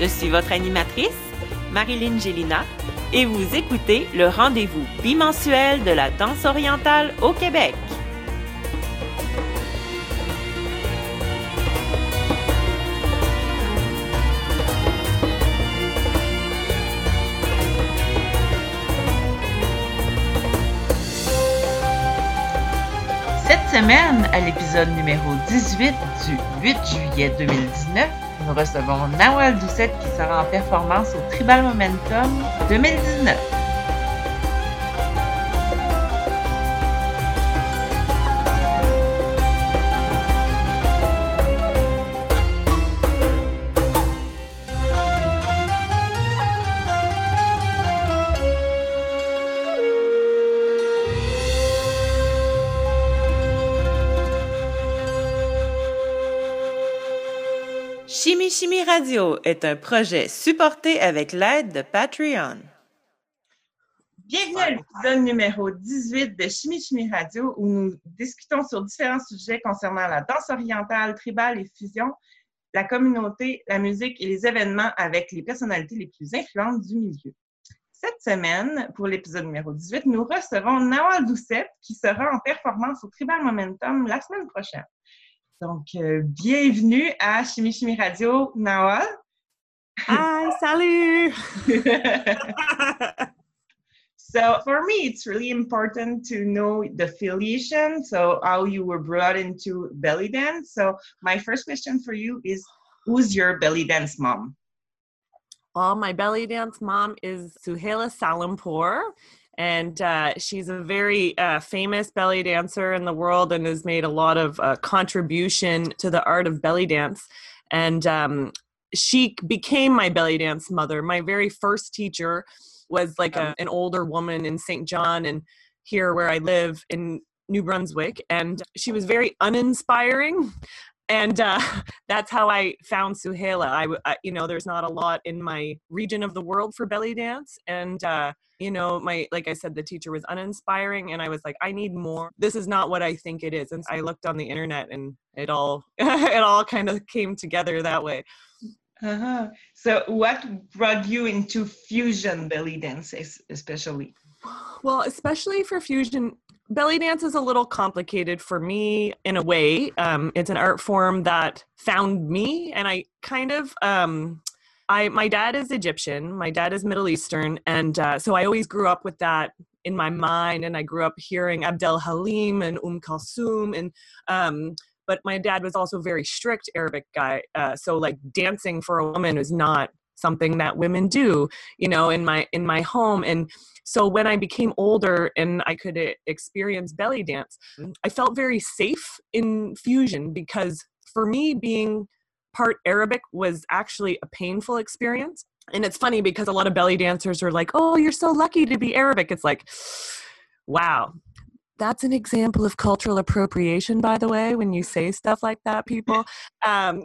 Je suis votre animatrice, Marilyn Gélina, et vous écoutez le rendez-vous bimensuel de la danse orientale au Québec. Cette semaine, à l'épisode numéro 18 du 8 juillet 2019, nous recevons Nawal Doucette qui sera en performance au Tribal Momentum 2019. Chimie Radio est un projet supporté avec l'aide de Patreon. Bienvenue à l'épisode numéro 18 de Chimie Chimie Radio où nous discutons sur différents sujets concernant la danse orientale, tribale et fusion, la communauté, la musique et les événements avec les personnalités les plus influentes du milieu. Cette semaine, pour l'épisode numéro 18, nous recevons Nawal Doucette qui sera en performance au Tribal Momentum la semaine prochaine. Donc, euh, bienvenue à Shimmy Shimmy Radio, Nawal. Hi, salut! so, for me, it's really important to know the affiliation, so how you were brought into belly dance. So, my first question for you is Who's your belly dance mom? Well, my belly dance mom is Suhaila Salimpour and uh, she's a very uh, famous belly dancer in the world and has made a lot of uh, contribution to the art of belly dance. And um, she became my belly dance mother. My very first teacher was like a, an older woman in st john and here where i live in new brunswick. And she was very uninspiring and uh, that's how I found Suhaila. I, I, you know, there's not a lot in my region of the world for belly dance, and uh, you know, my like I said, the teacher was uninspiring, and I was like, I need more. This is not what I think it is. And I looked on the internet, and it all it all kind of came together that way. Uh-huh. So, what brought you into fusion belly dance, especially? Well, especially for fusion, belly dance is a little complicated for me in a way. Um, it's an art form that found me, and I kind of. Um, I my dad is Egyptian, my dad is Middle Eastern, and uh, so I always grew up with that in my mind, and I grew up hearing Abdel Halim and Um Kalsum, and um, but my dad was also very strict Arabic guy, uh, so like dancing for a woman is not something that women do, you know, in my in my home, and so when I became older and I could experience belly dance, I felt very safe in fusion because for me, being part Arabic was actually a painful experience. And it's funny because a lot of belly dancers are like, oh, you're so lucky to be Arabic. It's like, wow, that's an example of cultural appropriation by the way when you say stuff like that people um,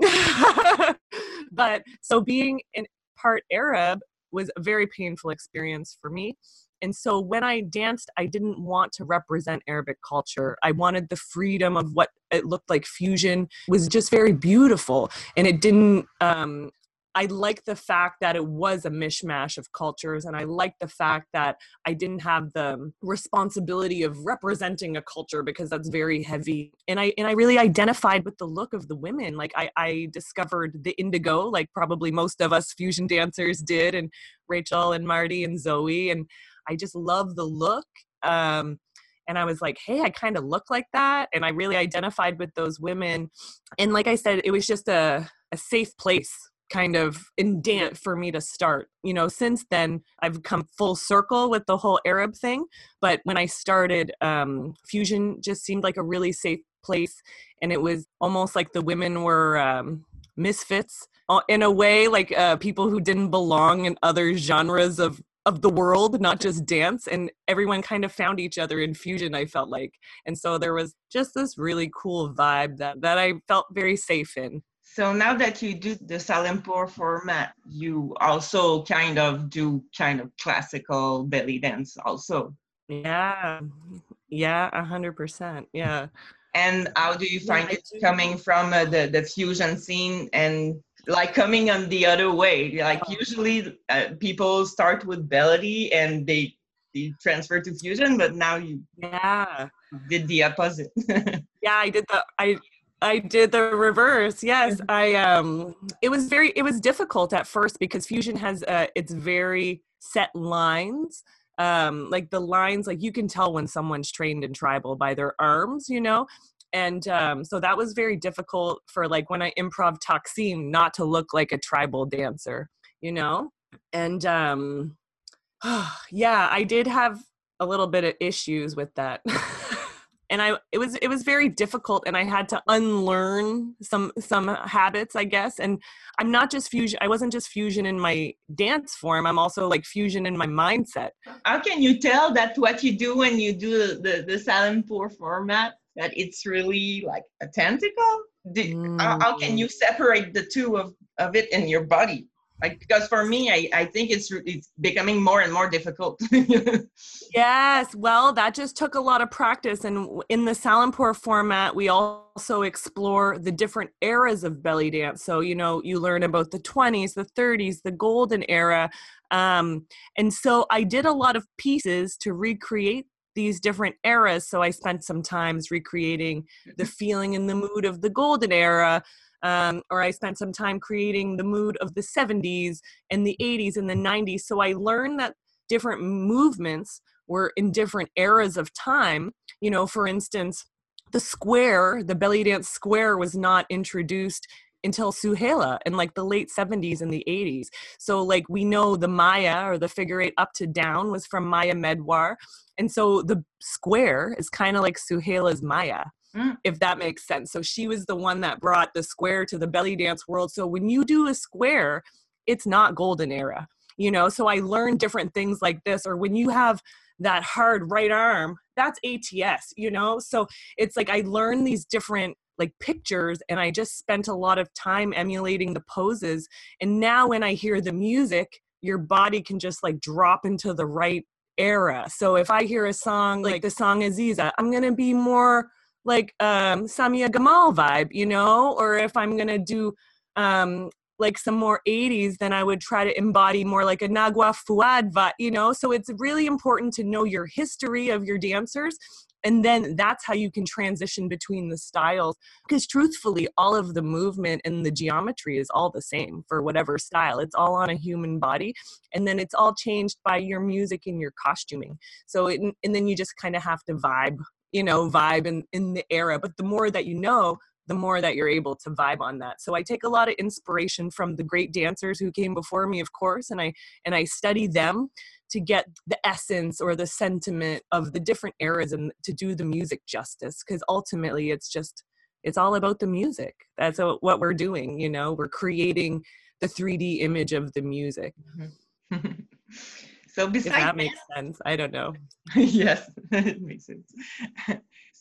but so being in part arab was a very painful experience for me and so when I danced, I didn't want to represent Arabic culture. I wanted the freedom of what it looked like fusion was just very beautiful. And it didn't, um, I like the fact that it was a mishmash of cultures, and I like the fact that I didn't have the responsibility of representing a culture because that's very heavy. And I and I really identified with the look of the women. Like I, I discovered the indigo, like probably most of us fusion dancers did, and Rachel and Mardi and Zoe, and I just love the look. Um, and I was like, hey, I kind of look like that. And I really identified with those women. And like I said, it was just a, a safe place kind of in dance for me to start. You know, since then I've come full circle with the whole Arab thing. But when I started, um, fusion just seemed like a really safe place. And it was almost like the women were um, misfits uh, in a way, like uh, people who didn't belong in other genres of of the world, not just dance. And everyone kind of found each other in fusion, I felt like. And so there was just this really cool vibe that, that I felt very safe in. So now that you do the Salimpour format, you also kind of do kind of classical belly dance also. Yeah. Yeah, a hundred percent. Yeah. And how do you find yeah, it coming from uh, the, the fusion scene and like coming on the other way. Like uh-huh. usually uh, people start with belly and they they transfer to fusion, but now you yeah did the opposite. yeah, I did the I I did the reverse. Yes, mm-hmm. I um it was very it was difficult at first because fusion has uh it's very set lines. Um like the lines like you can tell when someone's trained in tribal by their arms, you know? And um so that was very difficult for like when I improv Taksim not to look like a tribal dancer, you know? And um yeah, I did have a little bit of issues with that. and I it was it was very difficult and I had to unlearn some some habits I guess and I'm not just fusion I wasn't just fusion in my dance form I'm also like fusion in my mindset. How can you tell that what you do when you do the the Salimpour format that it's really like authentical? mm. how, how can you separate the two of of it in your body? Like because for me i, I think it's it's becoming more and more difficult. Yes well that just took a lot of practice. And in the Salimpour format we also explore the different eras of belly dance. So you know you learn about the 20s the 30s the golden era. Um, and so i did a lot of pieces to recreate these different eras so i spent some times recreating the feeling and the mood of the golden era um, or I spent some time creating the mood of the 70s and the 80s and the 90s. So I learned that different movements were in different eras of time. You know, for instance, the square, the belly dance square was not introduced until Suhaila in like the late 70s and the 80s. So like we know the Maya or the figure eight up to down was from Maya Medwar. And so the square is kind of like Suhaila's Maya mm. if that makes sense. So she was the one that brought the square to the belly dance world. So when you do a square, it's not golden era, you know? So I learned different things like this, or when you have that hard right arm, that's ATS, you know? So it's like I learned these different like pictures and I just spent a lot of time emulating the poses. And now when I hear the music, your body can just like drop into the right era. So if I hear a song like the song Aziza, I'm going to be more like um Samia Gamal vibe, you know, or if I'm gonna do um like some more 80s, then I would try to embody more like a Nagwa Fouad vibe, you know. So it's really important to know your history of your dancers. And then that's how you can transition between the styles. Because truthfully, all of the movement and the geometry is all the same for whatever style. It's all on a human body. And then it's all changed by your music and your costuming. So, it, and then you just kind of have to vibe you know vibe in, in the era but the more that you know the more that you're able to vibe on that so i take a lot of inspiration from the great dancers who came before me of course and i and i study them to get the essence or the sentiment of the different eras and to do the music justice because ultimately it's just it's all about the music that's what we're doing you know we're creating the 3d image of the music mm-hmm. So besides if that makes sense, I don't know. yes, it makes sense.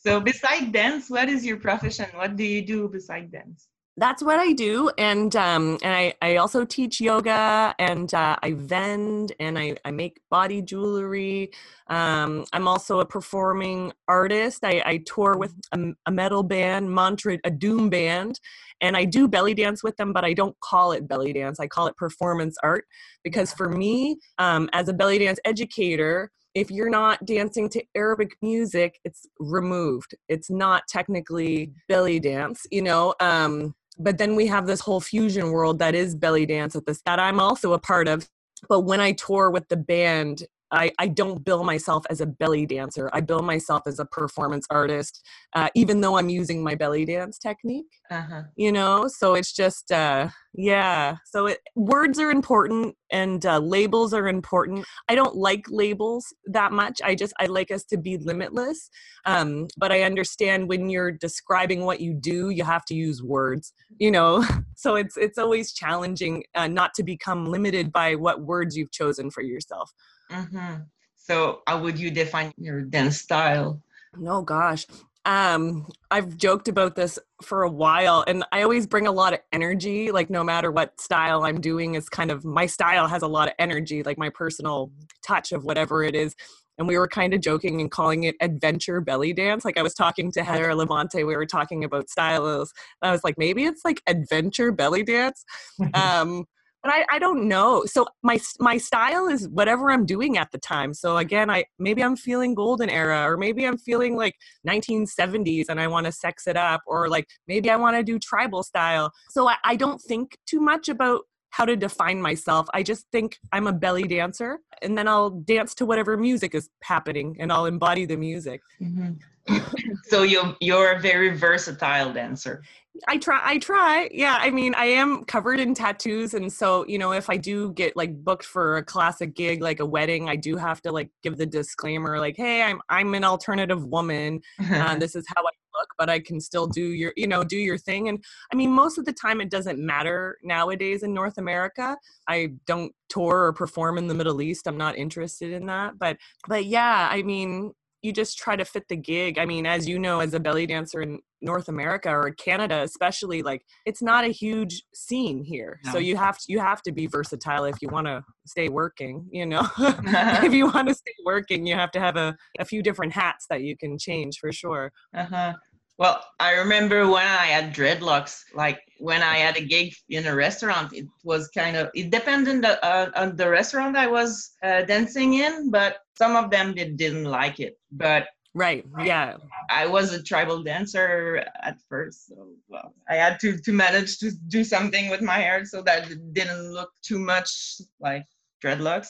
So beside dance, what is your profession? What do you do beside dance? That's what I do, and um, and I, I also teach yoga, and uh, I vend, and I, I make body jewelry. Um, I'm also a performing artist. I, I tour with a, a metal band, Mantra, a doom band, and I do belly dance with them, but I don't call it belly dance. I call it performance art because for me, um, as a belly dance educator, if you're not dancing to Arabic music, it's removed. It's not technically belly dance, you know. Um, but then we have this whole fusion world that is belly dance at this that I'm also a part of. But when I tour with the band, I, I don't bill myself as a belly dancer. I bill myself as a performance artist, uh, even though I'm using my belly dance technique. Uh-huh. You know, so it's just, uh, yeah. So it, words are important and uh, labels are important. I don't like labels that much. I just, I like us to be limitless. Um, but I understand when you're describing what you do, you have to use words, you know? so it's, it's always challenging uh, not to become limited by what words you've chosen for yourself. Mm-hmm. So, how would you define your dance style? No, gosh. Um, I've joked about this for a while, and I always bring a lot of energy. Like, no matter what style I'm doing, is kind of my style has a lot of energy, like my personal touch of whatever it is. and we were kind of joking and calling it adventure belly dance. Like I was talking to Heather Levante, we were talking about styles. I was like, maybe it's like adventure belly dance. Um, but I, I don't know. So my my style is whatever I'm doing at the time. So again, I maybe I'm feeling golden era, or maybe I'm feeling like 1970s and I want to sex it up, or like maybe I want to do tribal style. So I, I don't think too much about how to define myself. I just think I'm a belly dancer, and then I'll dance to whatever music is happening, and I'll embody the music. Mm-hmm. so you you're a very versatile dancer. I try. I try. Yeah. I mean, I am covered in tattoos, and so you know, if I do get like booked for a classic gig, like a wedding, I do have to like give the disclaimer, like, "Hey, I'm I'm an alternative woman. Uh, this is how I look, but I can still do your, you know, do your thing." And I mean, most of the time, it doesn't matter nowadays in North America. I don't tour or perform in the Middle East. I'm not interested in that. But but yeah, I mean, you just try to fit the gig. I mean, as you know, as a belly dancer in North America or Canada, especially, like it's not a huge scene here. No. So you have to you have to be versatile if you want to stay working. You know, if you want to stay working, you have to have a, a few different hats that you can change for sure. Uh huh. Well, I remember when I had dreadlocks, like when I had a gig in a restaurant, it was kind of, it depended on the, uh, on the restaurant I was uh, dancing in, but some of them did, didn't like it. But Right. Yeah. I was a tribal dancer at first, so well, I had to to manage to do something with my hair so that it didn't look too much like dreadlocks.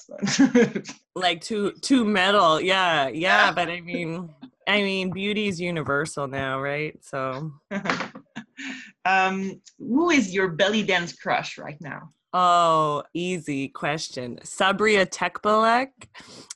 like too too metal. Yeah. Yeah. But I mean, I mean, beauty is universal now, right? So, um, who is your belly dance crush right now? Oh, easy question. Sabriye Tekbilek.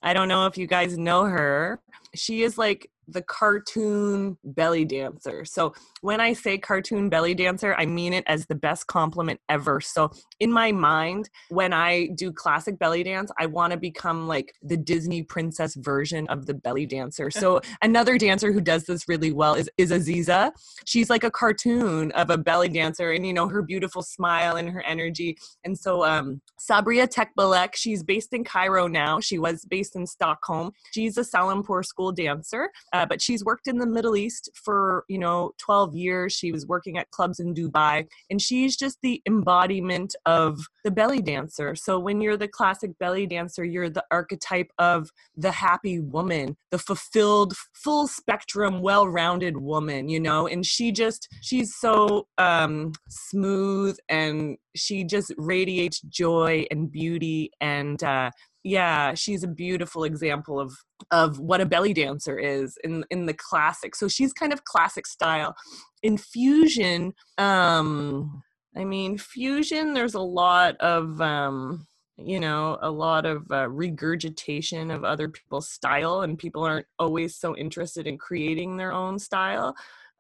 I don't know if you guys know her. She is like the cartoon belly dancer. So when I say cartoon belly dancer, I mean it as the best compliment ever. So in my mind, when I do classic belly dance, I want to become like the Disney princess version of the belly dancer. So another dancer who does this really well is, is Aziza. She's like a cartoon of a belly dancer and you know her beautiful smile and her energy. And so um Sabriye Tekbilek, she's based in Cairo now. She was based in Stockholm. She's a Salimpour school dancer uh, but she's worked in the Middle East for, you know, 12 years. She was working at clubs in Dubai, and she's just the embodiment of the belly dancer. So when you're the classic belly dancer, you're the archetype of the happy woman, the fulfilled, full spectrum, well rounded woman, you know, and she just, she's so um, smooth and she just radiates joy and beauty and uh, yeah she's a beautiful example of of what a belly dancer is in in the classic so she's kind of classic style. In fusion um i mean fusion there's a lot of um you know a lot of uh, regurgitation of other people's style and people aren't always so interested in creating their own style.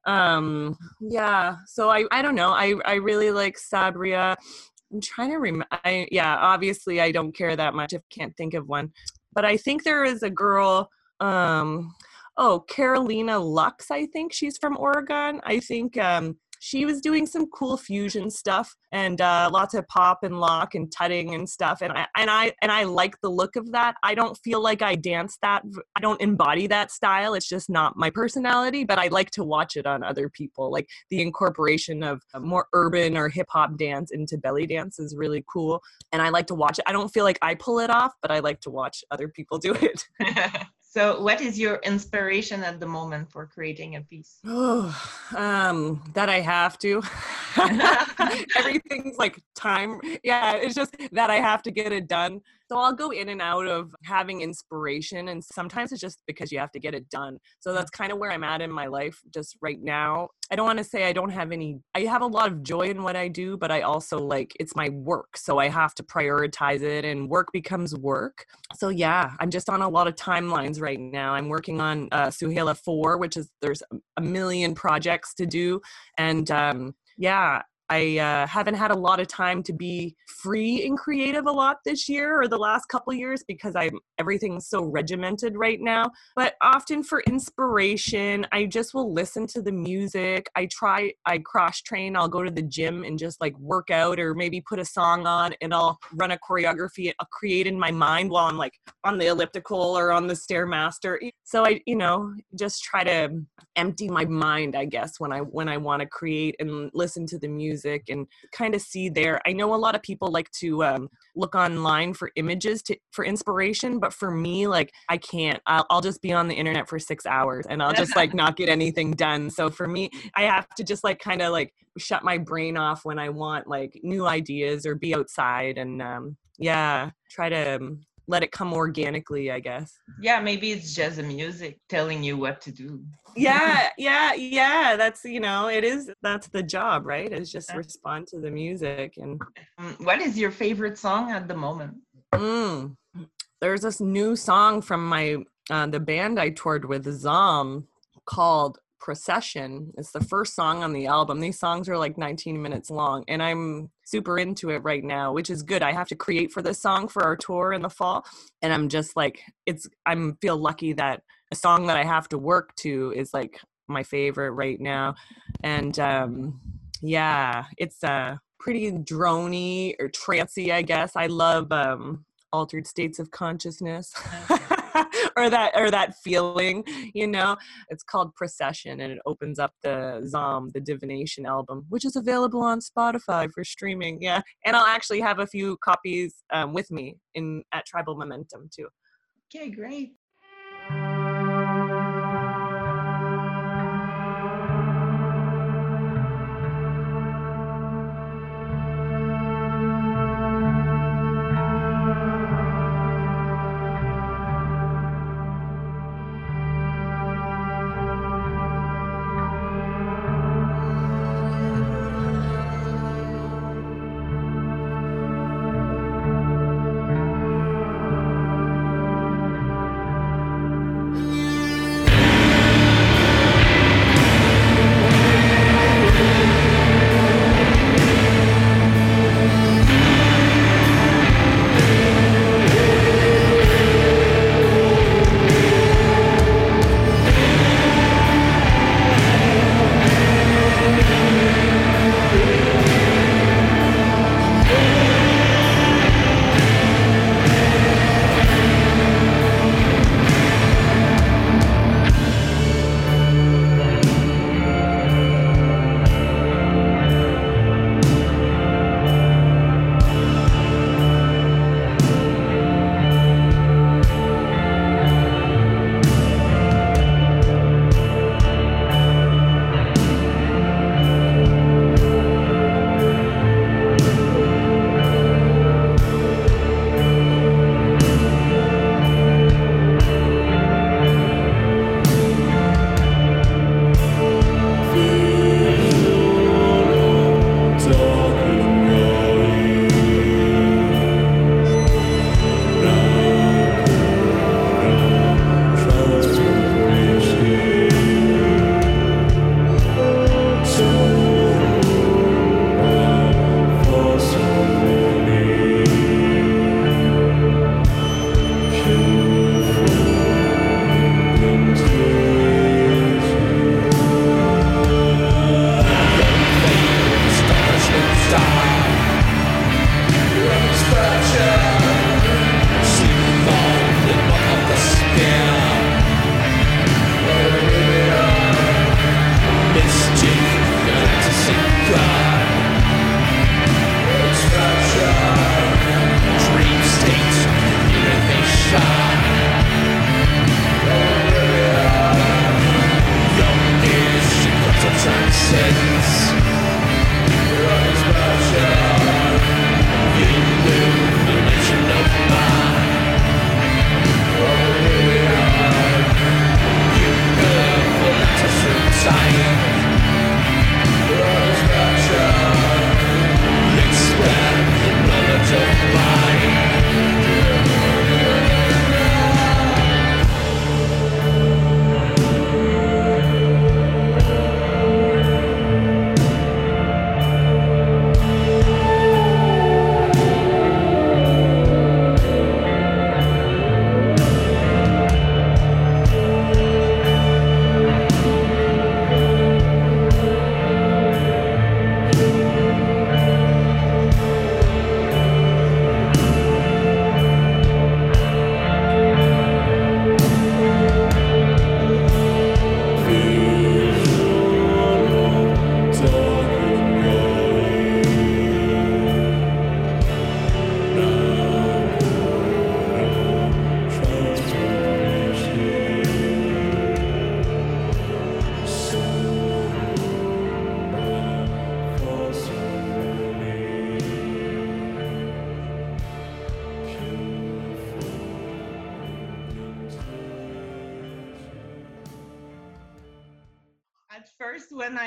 Um yeah so i i don't know i i really like sabriye. I'm trying to remember. Yeah, obviously I don't care that much if I can't think of one, but I think there is a girl. Um, oh, Karolina Lux. I think she's from Oregon. I think um, she was doing some cool fusion stuff and uh, lots of pop and lock and tutting and stuff and I and I and I like the look of that. I don't feel like I dance that. I don't embody that style. It's just not my personality. But I like to watch it on other people. Like the incorporation of more urban or hip hop dance into belly dance is really cool, and I like to watch it. I don't feel like I pull it off, but I like to watch other people do it. So, what is your inspiration at the moment for creating a piece? Oh, um, that I have to. Everything's like time. Yeah, it's just that I have to get it done. So I'll go in and out of having inspiration, and sometimes it's just because you have to get it done. So that's kind of where I'm at in my life just right now. I don't want to say I don't have any, I have a lot of joy in what I do, but I also like it's my work. So I have to prioritize it, and work becomes work. So yeah, I'm just on a lot of timelines right now. I'm working on uh, Suhaila 4, which is there's a million projects to do. And um, yeah, I uh, haven't had a lot of time to be free and creative a lot this year or the last couple years because I'm everything's so regimented right now. But often for inspiration, I just will listen to the music. I try, I cross train. I'll go to the gym and just like work out or maybe put a song on and I'll run a choreography. I'll create in my mind while I'm like on the elliptical or on the stairmaster. So I, you know, just try to empty my mind, I guess, when I when I want to create and listen to the music music and kind of see there. I know a lot of people like to um, look online for images to, for inspiration, but for me, like I can't. I'll, I'll just be on the internet for six hours and I'll just like not get anything done. So for me, I have to just like kind of like shut my brain off when I want like new ideas or be outside and um, yeah, try to um, let it come organically, I guess. Yeah, maybe it's just the music telling you what to do. yeah, yeah, yeah. That's you know, it is that's the job, right? Is just respond to the music and um, what is your favorite song at the moment? Mm, there's this new song from my uh, the band I toured with, Zaum, called Procession. It's the first song on the album. These songs are like 19 minutes long, and I'm super into it right now, which is good. I have to create for this song for our tour in the fall, and I'm just like, it's. I'm feel lucky that a song that I have to work to is like my favorite right now, and um, yeah, it's uh pretty drony or trancy, I guess. I love um altered states of consciousness. or that or that feeling you know? It's called procession and it opens up the zaum the divination album which is available on spotify for streaming yeah. And i'll actually have a few copies um, with me in at tribal momentum too. Okay great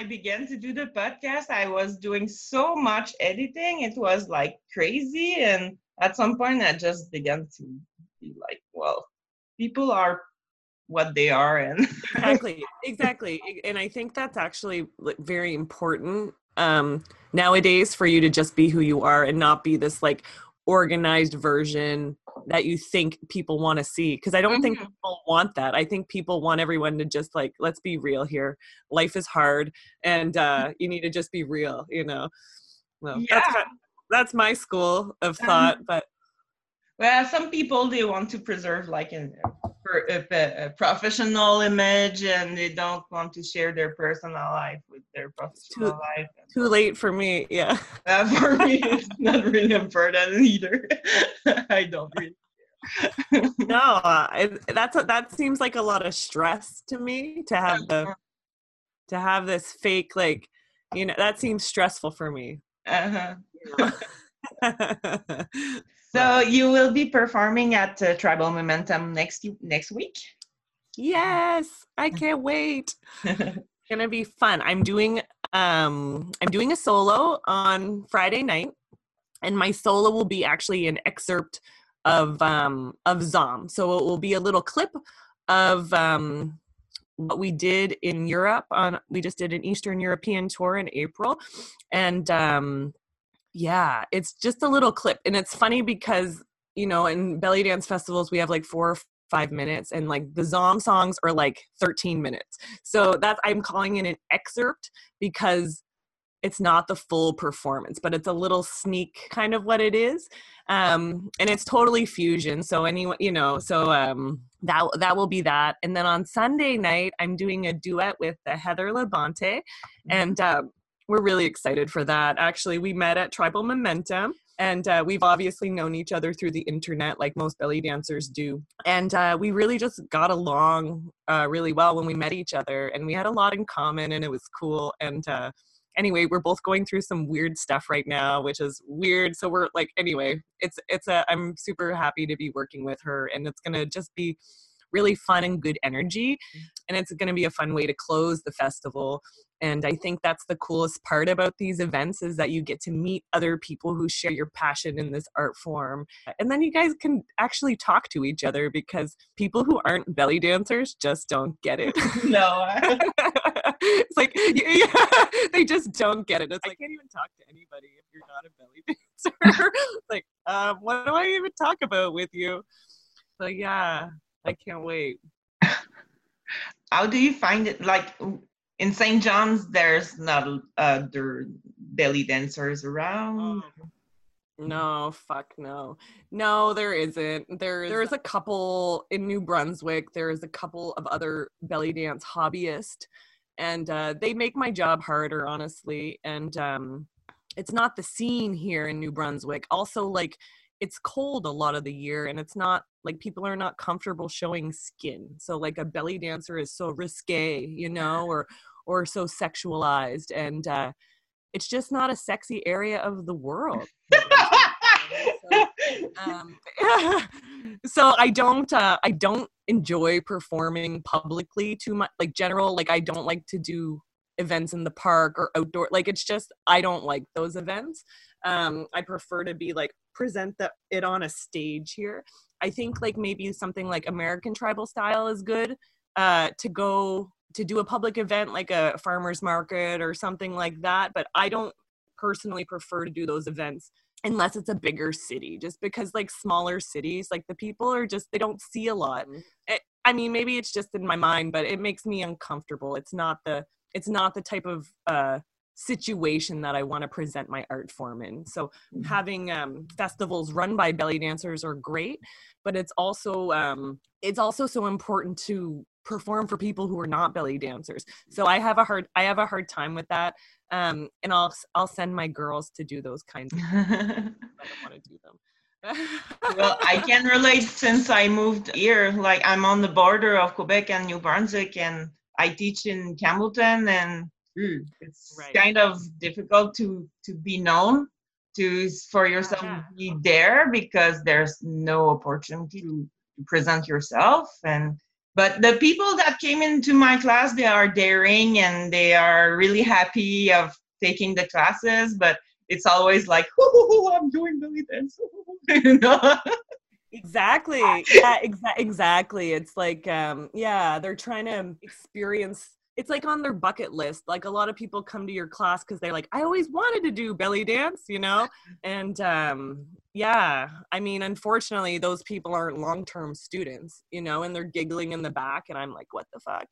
began to do the podcast, I was doing so much editing. It was like crazy. And at some point, I just began to be like, well, people are what they are and exactly exactly and i think that's actually very important um nowadays for you to just be who you are and not be this like organized version that you think people want to see because i don't mm-hmm. think people want that i think people want everyone to just like let's be real here life is hard and uh you need to just be real you know well yeah. that's that's my school of uh-huh. thought um, but well some people they want to preserve like an a, a, professional image and they don't want to share their personal life with their professional too, life. Too late for me, yeah. Uh, for me, it's not really important either. I don't really. no, uh, that's a, that seems like a lot of stress to me to have the uh-huh. to have this fake like you know that seems stressful for me. Uh huh. So you will be performing at uh, Tribal Momentum next next week. Yes, I can't wait. it's gonna be fun. I'm doing um I'm doing a solo on Friday night, and my solo will be actually an excerpt of um of Zaum. So it will be a little clip of um what we did in Europe on we just did an Eastern European tour in April and um yeah, it's just a little clip. And it's funny because, you know, in belly dance festivals, we have like four or five minutes and like the Zaum songs are like 13 minutes. So that's, I'm calling it an excerpt because it's not the full performance, but it's a little sneak kind of what it is. Um, and it's totally fusion. So anyone, you know, so um, that that will be that. And then on Sunday night, I'm doing a duet with the Heather Labonte, mm-hmm. and um, we're really excited for that. Actually, we met at Tribal Momentum. And uh, we've obviously known each other through the internet, like most belly dancers do. And uh, we really just got along uh, really well when we met each other, and we had a lot in common, and it was cool. And uh, anyway, we're both going through some weird stuff right now, which is weird. So we're like, anyway, it's it's a. I'm super happy to be working with her, and it's gonna just be really fun and good energy. And it's going to be a fun way to close the festival and i think that's the coolest part about these events is that you get to meet other people who share your passion in this art form. And then you guys can actually talk to each other because people who aren't belly dancers just don't get it. No. It's like yeah, they just don't get it. It's like i can't even talk to anybody if you're not a belly dancer. Like um, what do i even talk about with you? So yeah i can't wait. How do you find it? Like in St. John's, there's not other belly dancers around. Oh. No, fuck no. No, there isn't. There there's a couple in New Brunswick. There's a couple of other belly dance hobbyists and uh, they make my job harder honestly and um, it's not the scene here in New Brunswick. Also like it's cold a lot of the year and it's not like people are not comfortable showing skin. So like a belly dancer is so risque, you know, or or so sexualized and uh, it's just not a sexy area of the world so, um, so, i don't uh, i don't enjoy performing publicly too much like general like i don't like to do events in the park or outdoor like it's just i don't like those events um i prefer to be like present the, it on a stage here. I think like maybe something like american tribal style is good uh to go to do a public event like a farmers market or something like that but i don't personally prefer to do those events unless it's a bigger city just because like smaller cities like the people are just they don't see a lot. It, mm-hmm. eh, i mean maybe it's just in my mind but it makes me uncomfortable. It's not the it's not the type of uh situation that I want to present my art form in. So mm-hmm. having um, festivals run by belly dancers are great, but it's also um, it's also so important to perform for people who are not belly dancers. So I have a hard I have a hard time with that. Um, and I'll I'll send my girls to do those kinds of things. I don't want to do them. well, I can relate since I moved here. Like I'm on the border of Quebec and New Brunswick, and I teach in Campbellton, and mm, it's right. kind of difficult to to be known to for yourself yeah. to be there because there's no opportunity to, to present yourself and but the people that came into my class they are daring and they are really happy of taking the classes but it's always like oh, i'm doing belly dance you know? Exactly. Yeah exa- exactly. It's like um yeah they're trying to experience it's like on their bucket list like a lot of people come to your class because they're like i always wanted to do belly dance you know and um yeah i mean unfortunately those people aren't long-term students you know and they're giggling in the back and i'm like what the fuck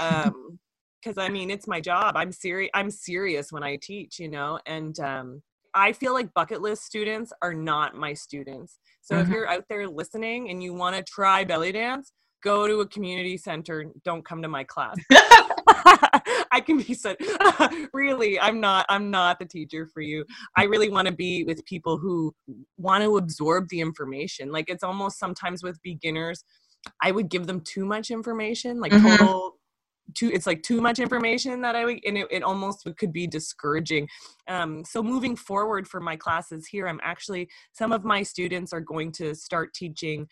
um because i mean it's my job i'm serious i'm serious when i teach you know and um i feel like bucket list students are not my students so mm-hmm. if you're out there listening and you want to try belly dance, go to a community center. Don't come to my class. I can be so really I'm not I'm not the teacher for you. I really want to be with people who want to absorb the information. Like it's almost sometimes with beginners I would give them too much information, like mm-hmm. total too it's like too much information that i would and it, it almost could be discouraging um, so moving forward for my classes here i'm actually some of my students are going to start teaching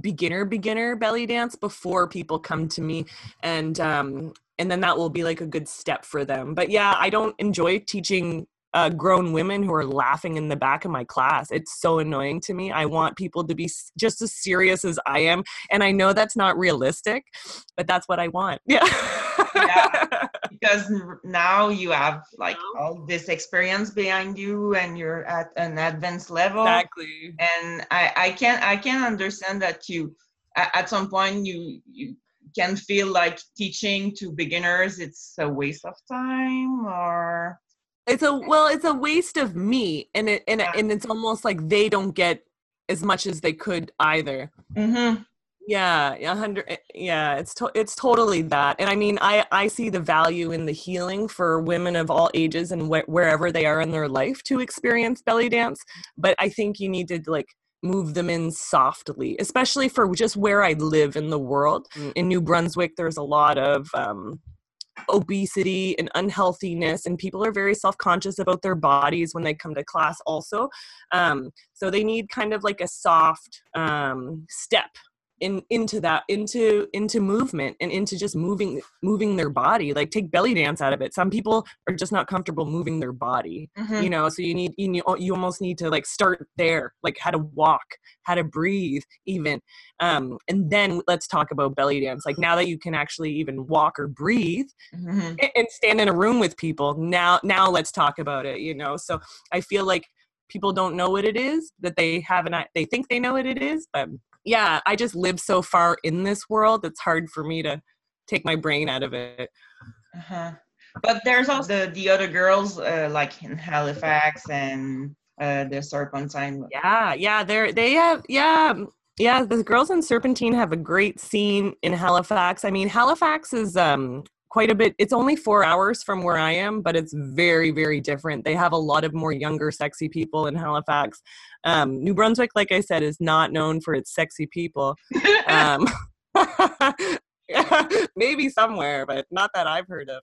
beginner beginner belly dance before people come to me and um and then that will be like a good step for them but yeah i don't enjoy teaching uh, grown women who are laughing in the back of my class. It's so annoying to me. I want people to be just as serious as I am. And I know that's not realistic, but that's what I want. Yeah. yeah. Because now you have like all this experience behind you and you're at an advanced level. Exactly. And I, I can I can understand that you at some point you you can feel like teaching to beginners it's a waste of time or it's a well it's a waste of me and it and, yeah. and it's almost like they don't get as much as they could either mm-hmm. yeah yeah hundred eh, yeah it's to, it's totally that and i mean i i see the value in the healing for women of all ages and wh- wherever they are in their life to experience belly dance but i think you need to like move them in softly, especially for just where I live in the world. Mm. In New Brunswick, there's a lot of um, obesity and unhealthiness and people are very self-conscious about their bodies when they come to class also um, so they need kind of like a soft um, step in into that into into movement and into just moving moving their body like take belly dance out of it some people are just not comfortable moving their body mm-hmm. you know so you need you, you almost need to like start there like how to walk how to breathe even um and then let's talk about belly dance like now that you can actually even walk or breathe mm-hmm. and stand in a room with people now now let's talk about it you know so i feel like people don't know what it is that they haven't they think they know what it is but yeah, I just live so far in this world, it's hard for me to take my brain out of it. Uh-huh. But there's also the, the other girls, uh, like in Halifax and uh, the Serpentine. Yeah, yeah, they're they have yeah. Yeah, the girls in Serpentine have a great scene in Halifax. I mean, Halifax is um quite a bit. It's only four hours from where i am but it's very very different. They have a lot of more younger sexy people in halifax. Um, new brunswick like i said is not known for its sexy people. Um, maybe somewhere but not that i've heard of.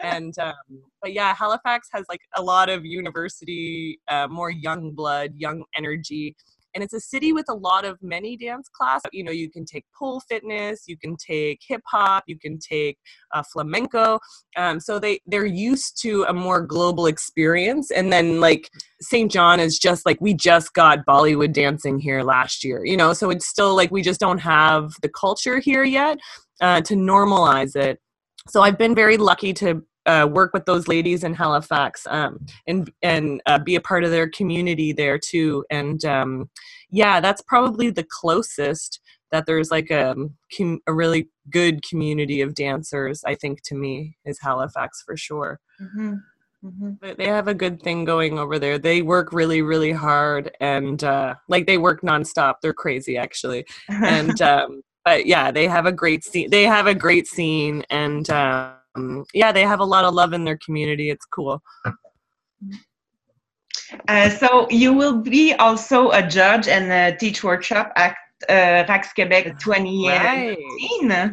And um, but yeah halifax has like a lot of university uh, more young blood young energy and it's a city with a lot of many dance classes. You know, you can take pole fitness, you can take hip hop, you can take uh, flamenco. Um, so they they're used to a more global experience. And then like St. John is just like we just got Bollywood dancing here last year. You know, so it's still like we just don't have the culture here yet uh, to normalize it. So I've been very lucky to uh, work with those ladies in Halifax um, and and uh, be a part of their community there too. And um, yeah, that's probably the closest that there's like a, um, a really good community of dancers. I think to me is Halifax for sure. Mm-hmm. Mm-hmm. But they have a good thing going over there. They work really, really hard, and uh, like they work nonstop. They're crazy, actually. And um, but yeah, they have a great scene. They have a great scene, and uh, um, yeah, they have a lot of love in their community. It's cool. Uh, so you will be also a judge and a teach workshop at uh, RakS Quebec 2018. Right.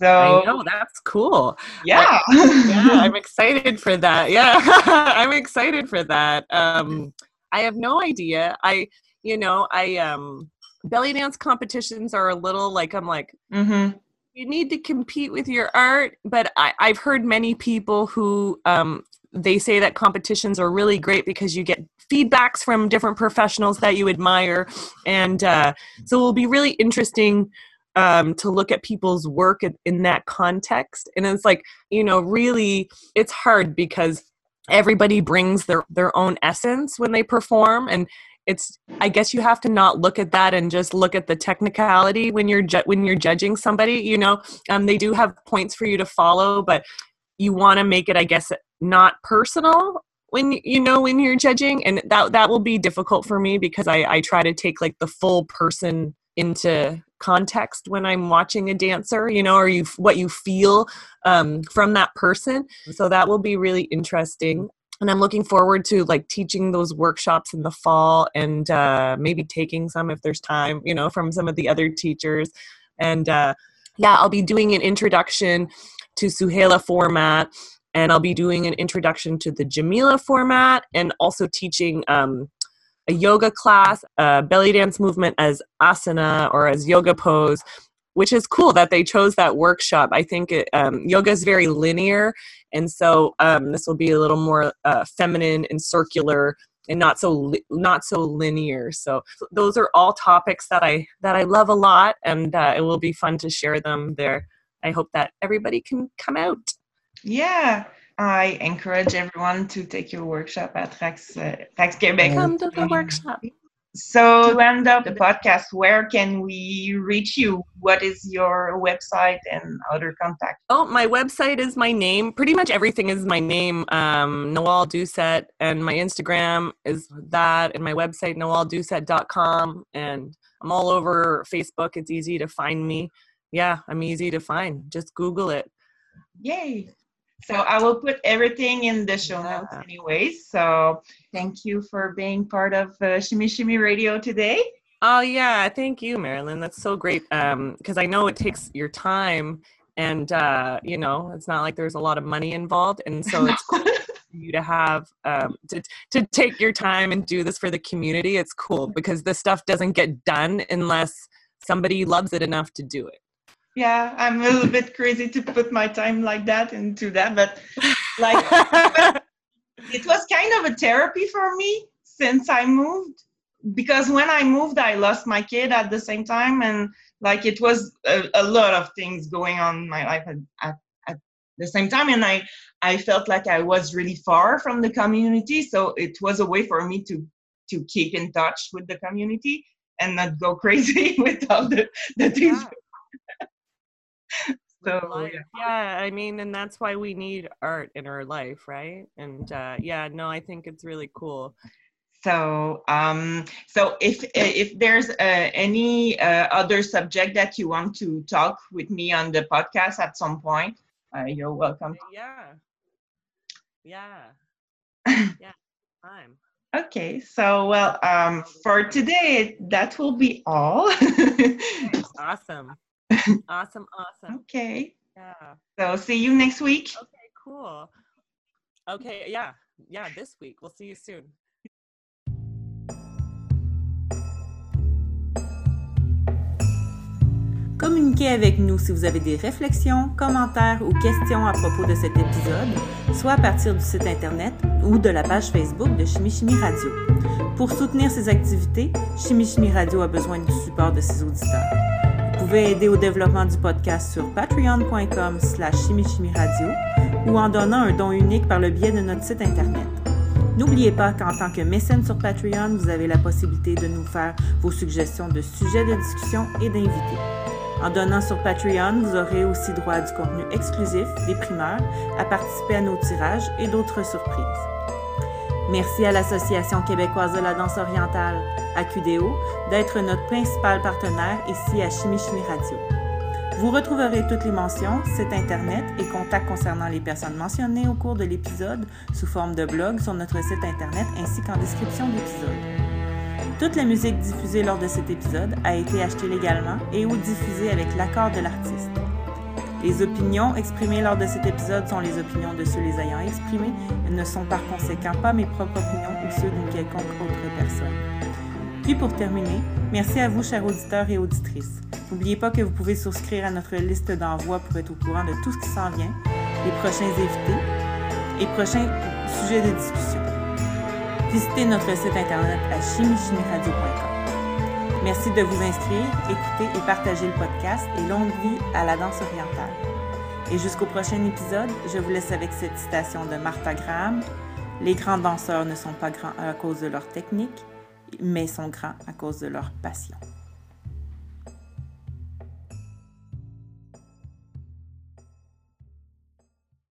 So I know that's cool. Yeah, I, yeah, I'm excited for that. Yeah, I'm excited for that. Um, I have no idea. I, you know, I um, belly dance competitions are a little like I'm like. Mm-hmm you need to compete with your art, but I, I've heard many people who um, they say that competitions are really great because you get feedbacks from different professionals that you admire. And uh, so it will be really interesting um, to look at people's work in that context. And it's like you know really it's hard because everybody brings their their own essence when they perform. And it's i guess you have to not look at that and just look at the technicality when you're ju- when you're judging somebody you know? Um, they do have points for you to follow but you want to make it i guess not personal when you know when you're judging and that that will be difficult for me because i i try to take like the full person into context when i'm watching a dancer you know or you what you feel um, from that person. So that will be really interesting and i'm looking forward to like teaching those workshops in the fall and uh, maybe taking some if there's time you know from some of the other teachers. And uh, yeah i'll be doing an introduction to Suhaila format, and I'll be doing an introduction to the Jamila format, and also teaching um, a yoga class, a belly dance movement as asana or as yoga pose, which is cool that they chose that workshop. I think it, um, yoga is very linear, and so um, this will be a little more uh, feminine and circular and not so li- not so linear so those are all topics that i that i love a lot and uh, it will be fun to share them there I hope that everybody can come out. Yeah. I encourage everyone to take your workshop at RakS, uh, RakS Quebec. Come to the workshop. So, to end up the podcast, where can we reach you? What is your website and other contact? Oh, my website is my name. Pretty much everything is my name, um, Nawal Doucette, and my Instagram is that, and my website, nawaldoucette.com. And I'm all over Facebook. It's easy to find me yeah, I'm easy to find. Just Google it. Yay. So I will put everything in the show notes anyways. So thank you for being part of uh, Shimmy Shimmy Radio today. Oh yeah, thank you, Marilyn. That's so great. Um, because I know it takes your time, and uh, you know, it's not like there's a lot of money involved, and so it's cool for you to have um to to take your time and do this for the community. It's cool because this stuff doesn't get done unless somebody loves it enough to do it yeah i'm a little bit crazy to put my time like that into that but like it was kind of a therapy for me since i moved because when i moved i lost my kid at the same time and like it was a, a lot of things going on in my life at, at, at the same time and i i felt like i was really far from the community so it was a way for me to to keep in touch with the community and not go crazy with all the, the things yeah so yeah. yeah. i mean and that's why we need art in our life right? And uh yeah no i think it's really cool. So um so if if there's uh, any uh, other subject that you want to talk with me on the podcast at some point uh, you're welcome. Yeah. Yeah. Yeah time okay so well um for today that will be all. Awesome awesome, awesome. Okay. Yeah. So see you next week. Okay, cool. Okay, yeah. Yeah, this week. We'll see you soon. Communiquez avec nous si vous avez des réflexions, commentaires ou questions à propos de cet épisode, soit à partir du site Internet ou de la page Facebook de Chimie Chimie Radio. Pour soutenir ses activités, Chimie Chimie Radio a besoin du support de ses auditeurs. Pouvez aider au développement du podcast sur patreon.com slash chimichimiradio ou en donnant un don unique par le biais de notre site Internet. N'oubliez pas qu'en tant que mécène sur Patreon, vous avez la possibilité de nous faire vos suggestions de sujets de discussion et d'invités. En donnant sur Patreon, vous aurez aussi droit à du contenu exclusif, des primeurs, à participer à nos tirages et d'autres surprises. Merci à l'Association québécoise de la danse orientale, AQDO, d'être notre principal partenaire ici à Chimie Chimie Radio. Vous retrouverez toutes les mentions, sites Internet et contacts concernant les personnes mentionnées au cours de l'épisode sous forme de blog sur notre site Internet ainsi qu'en description d'épisode. Toute la musique diffusée lors de cet épisode a été achetée légalement et ou diffusée avec l'accord de l'artiste. Les opinions exprimées lors de cet épisode sont les opinions de ceux les ayant exprimées et ne sont par conséquent pas mes propres opinions ou ceux d'une quelconque autre personne. Puis pour terminer, merci à vous chers auditeurs et auditrices. N'oubliez pas que vous pouvez souscrire à notre liste d'envoi pour être au courant de tout ce qui s'en vient, les prochains invités et prochains sujets de discussion. Visitez notre site internet à chimichimiradio.com. Merci de vous inscrire, écouter et partager le podcast et longue vie à la danse orientale. Et jusqu'au prochain épisode, je vous laisse avec cette citation de Martha Graham. Les grands danseurs ne sont pas grands à cause de leur technique, mais sont grands à cause de leur passion.